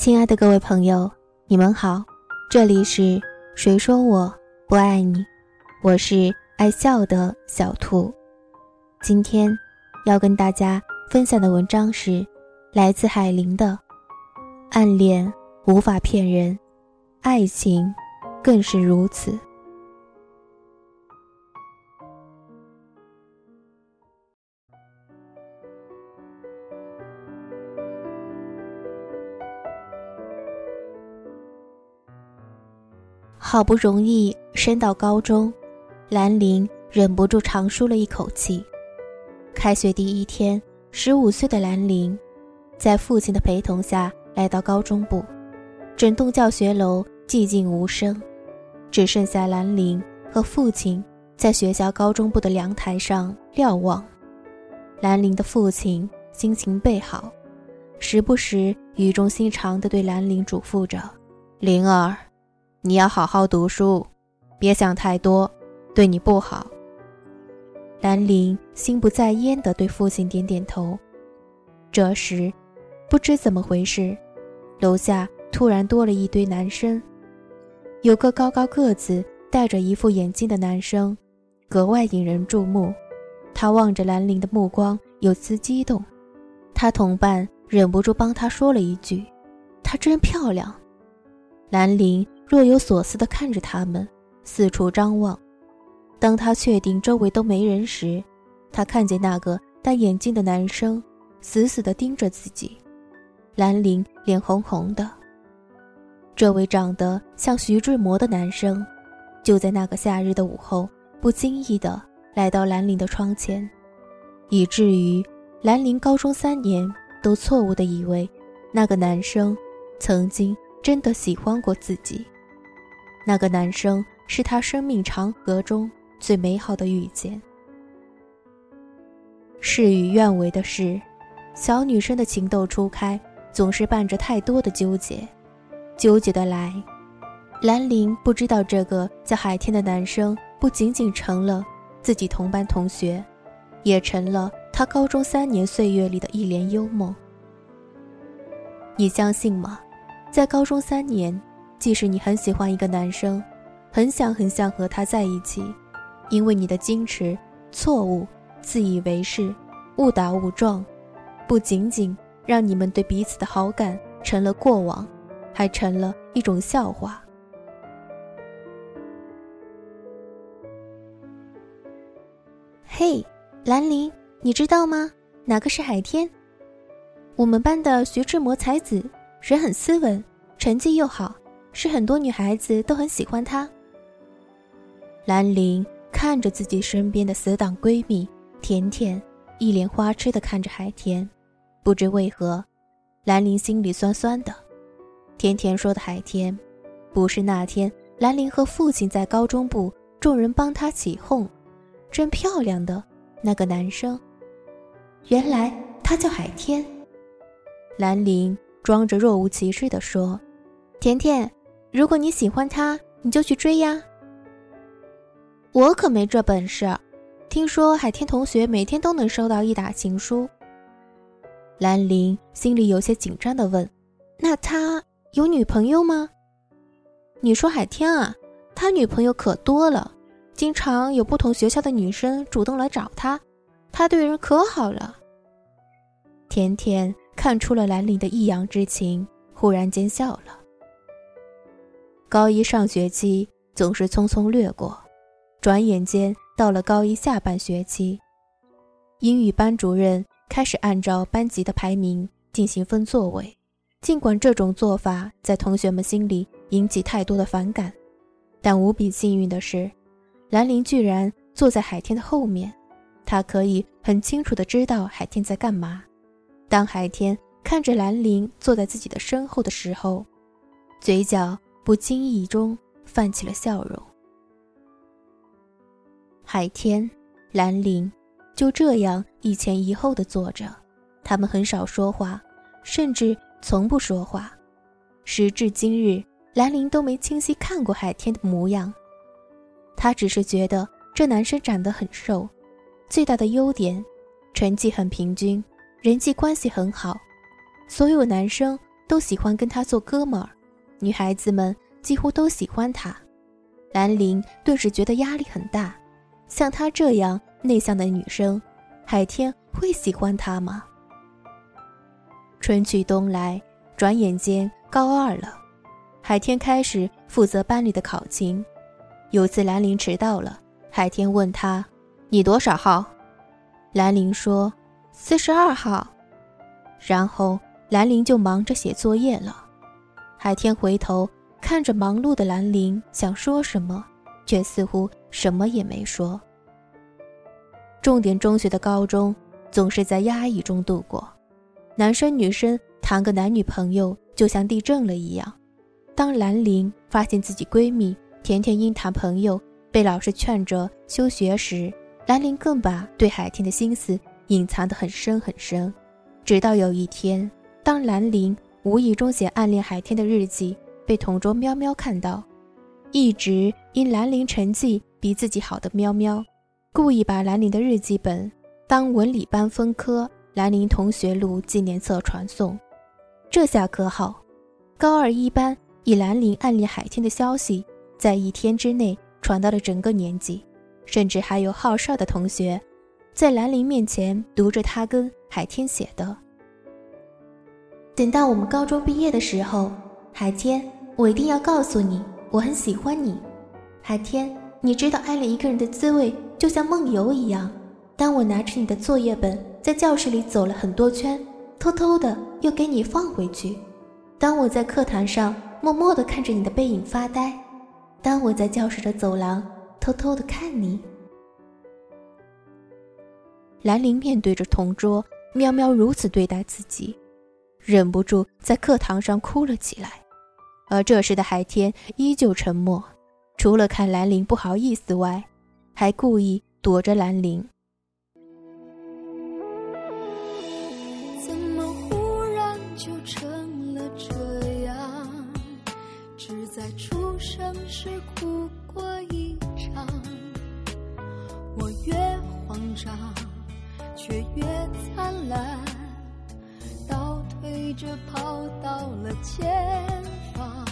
亲爱的各位朋友，你们好，这里是谁说我不爱你？我是爱笑的小兔。今天要跟大家分享的文章是来自海林的《暗恋无法骗人，爱情更是如此》。好不容易升到高中，兰陵忍不住长舒了一口气。开学第一天，十五岁的兰陵，在父亲的陪同下来到高中部。整栋教学楼寂静无声，只剩下兰陵和父亲在学校高中部的阳台上瞭望。兰陵的父亲心情倍好，时不时语重心长地对兰陵嘱咐着：“灵儿。”你要好好读书，别想太多，对你不好。兰陵心不在焉地对父亲点点头。这时，不知怎么回事，楼下突然多了一堆男生。有个高高个子、戴着一副眼镜的男生，格外引人注目。他望着兰陵的目光有丝激动。他同伴忍不住帮他说了一句：“她真漂亮。”兰陵。若有所思地看着他们，四处张望。当他确定周围都没人时，他看见那个戴眼镜的男生死死地盯着自己。兰陵脸红红的。这位长得像徐志摩的男生，就在那个夏日的午后，不经意地来到兰陵的窗前，以至于兰陵高中三年都错误地以为那个男生曾经真的喜欢过自己。那个男生是他生命长河中最美好的遇见。事与愿违的是，小女生的情窦初开总是伴着太多的纠结，纠结的来。兰陵不知道这个叫海天的男生不仅仅成了自己同班同学，也成了他高中三年岁月里的一帘幽梦。你相信吗？在高中三年。即使你很喜欢一个男生，很想很想和他在一起，因为你的矜持、错误、自以为是、误打误撞，不仅仅让你们对彼此的好感成了过往，还成了一种笑话。嘿，兰陵，你知道吗？哪个是海天？我们班的徐志摩才子，人很斯文，成绩又好。是很多女孩子都很喜欢他。兰陵看着自己身边的死党闺蜜甜甜，一脸花痴的看着海天，不知为何，兰陵心里酸酸的。甜甜说的海天，不是那天兰陵和父亲在高中部众人帮他起哄，真漂亮的那个男生。原来他叫海天。兰陵装着若无其事的说：“甜甜。”如果你喜欢他，你就去追呀。我可没这本事。听说海天同学每天都能收到一打情书。兰陵心里有些紧张的问：“那他有女朋友吗？”你说海天啊，他女朋友可多了，经常有不同学校的女生主动来找他，他对人可好了。甜甜看出了兰陵的异样之情，忽然间笑了。高一上学期总是匆匆掠过，转眼间到了高一下半学期，英语班主任开始按照班级的排名进行分座位。尽管这种做法在同学们心里引起太多的反感，但无比幸运的是，兰陵居然坐在海天的后面，他可以很清楚地知道海天在干嘛。当海天看着兰陵坐在自己的身后的时候，嘴角。不经意中泛起了笑容。海天、兰陵就这样一前一后的坐着，他们很少说话，甚至从不说话。时至今日，兰陵都没清晰看过海天的模样，他只是觉得这男生长得很瘦，最大的优点，成绩很平均，人际关系很好，所有男生都喜欢跟他做哥们儿，女孩子们几乎都喜欢他。兰陵顿时觉得压力很大，像她这样内向的女生，海天会喜欢她吗？春去冬来，转眼间高二了，海天开始负责班里的考勤。有次兰陵迟到了，海天问他：“你多少号？”兰陵说：“四十二号。”然后兰陵就忙着写作业了。海天回头。看着忙碌的兰陵，想说什么，却似乎什么也没说。重点中学的高中总是在压抑中度过，男生女生谈个男女朋友就像地震了一样。当兰陵发现自己闺蜜甜甜因谈朋友被老师劝着休学时，兰陵更把对海天的心思隐藏得很深很深。直到有一天，当兰陵无意中写暗恋海天的日记。被同桌喵喵看到，一直因兰陵成绩比自己好的喵喵，故意把兰陵的日记本当文理班分科兰陵同学录纪念册传送。这下可好，高二一班以兰陵暗恋海天的消息，在一天之内传到了整个年级，甚至还有好事的同学，在兰陵面前读着他跟海天写的。等到我们高中毕业的时候，海天。我一定要告诉你，我很喜欢你，海天。你知道爱恋一个人的滋味，就像梦游一样。当我拿着你的作业本在教室里走了很多圈，偷偷的又给你放回去；当我在课堂上默默的看着你的背影发呆；当我在教室的走廊偷偷的看你。兰陵面对着同桌喵喵如此对待自己，忍不住在课堂上哭了起来。而这时的海天依旧沉默，除了看兰陵不好意思外，还故意躲着兰陵。怎么忽然就成了这样？只在出生时哭过一场，我越慌张，却越灿烂，追着跑到了前方。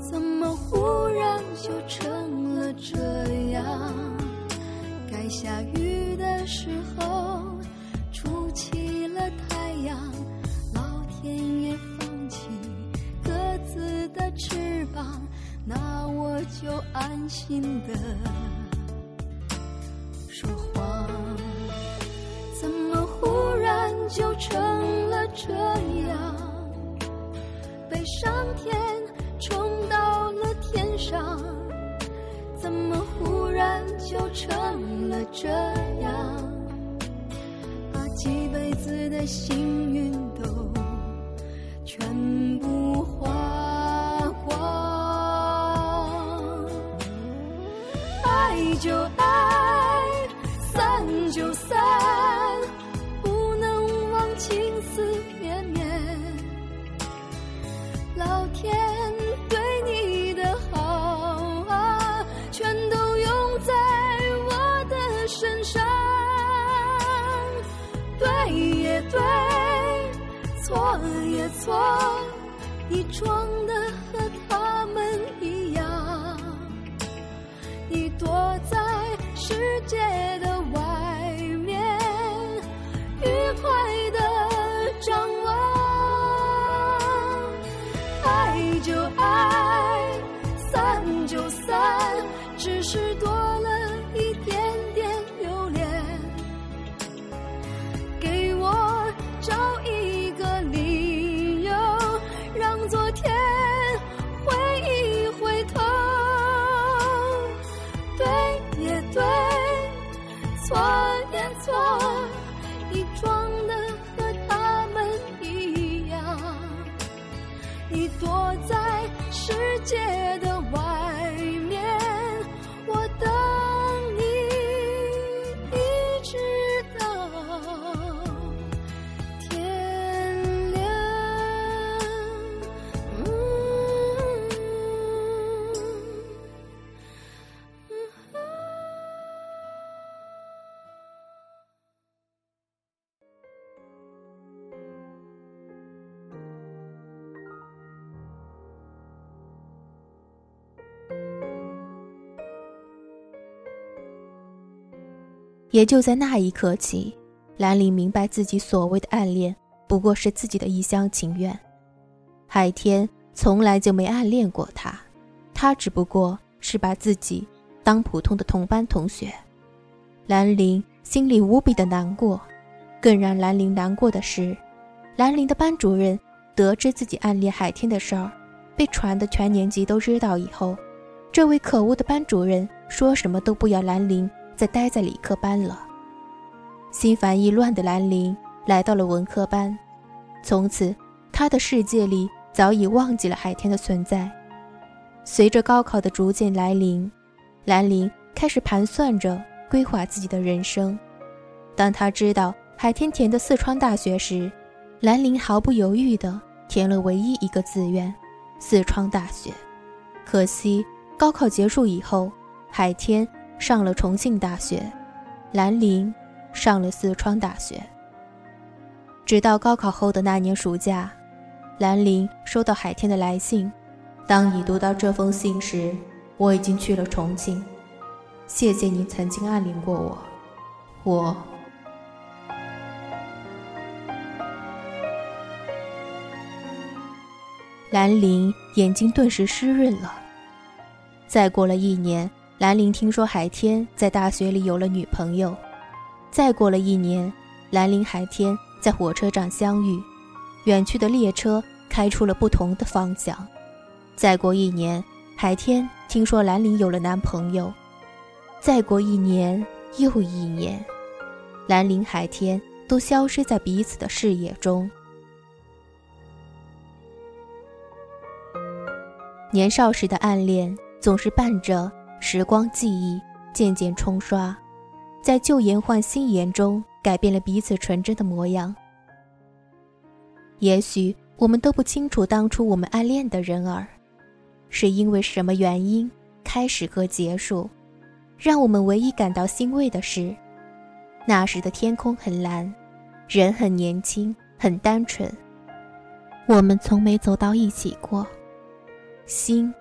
怎么忽然就成了这样？该下雨的时候，出起了太阳，老天爷放弃各自的翅膀，那我就安心的就成了这样？被上天冲到了天上，怎么忽然就成了这样？把几辈子的幸运都全部花光，爱就爱，错，你装的和他们一样，你躲在世界也就在那一刻起，兰陵明白自己所谓的暗恋不过是自己的一厢情愿。海天从来就没暗恋过他，他只不过是把自己当普通的同班同学。兰陵心里无比的难过，更让兰陵难过的是，兰陵的班主任得知自己暗恋海天的事儿，被传的全年级都知道以后，这位可恶的班主任说什么都不要兰陵再待在理科班了。心烦意乱的兰陵来到了文科班，从此他的世界里早已忘记了海天的存在。随着高考的逐渐来临，兰陵开始盘算着。规划自己的人生。当他知道海天填的四川大学时，兰陵毫不犹豫地填了唯一一个志愿——四川大学。可惜高考结束以后，海天上了重庆大学，兰陵上了四川大学。直到高考后的那年暑假，兰陵收到海天的来信：“当你读到这封信时，我已经去了重庆。”谢谢你曾经暗恋过我，我。兰陵眼睛顿时湿润了。再过了一年，兰陵听说海天在大学里有了女朋友。再过了一年，兰陵海天在火车站相遇，远去的列车开出了不同的方向。再过一年，海天听说兰陵有了男朋友。再过一年又一年，兰陵海天都消失在彼此的视野中。年少时的暗恋总是伴着时光记忆渐渐冲刷，在旧颜换新颜中改变了彼此纯真的模样。也许我们都不清楚当初我们暗恋的人儿，是因为什么原因开始和结束。让我们唯一感到欣慰的是，那时的天空很蓝，人很年轻，很单纯。我们从没走到一起过，心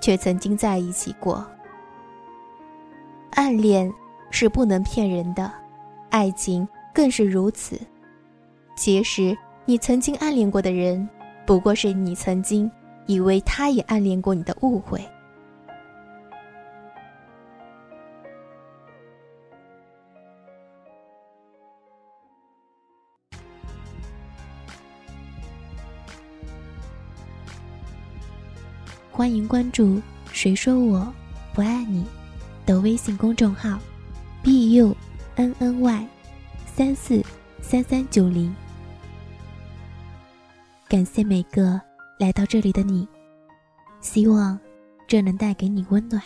却曾经在一起过。暗恋是不能骗人的，爱情更是如此。其实，你曾经暗恋过的人，不过是你曾经以为他也暗恋过你的误会。欢迎关注“谁说我不爱你”的微信公众号，b u n n y 三四三三九零。感谢每个来到这里的你，希望这能带给你温暖。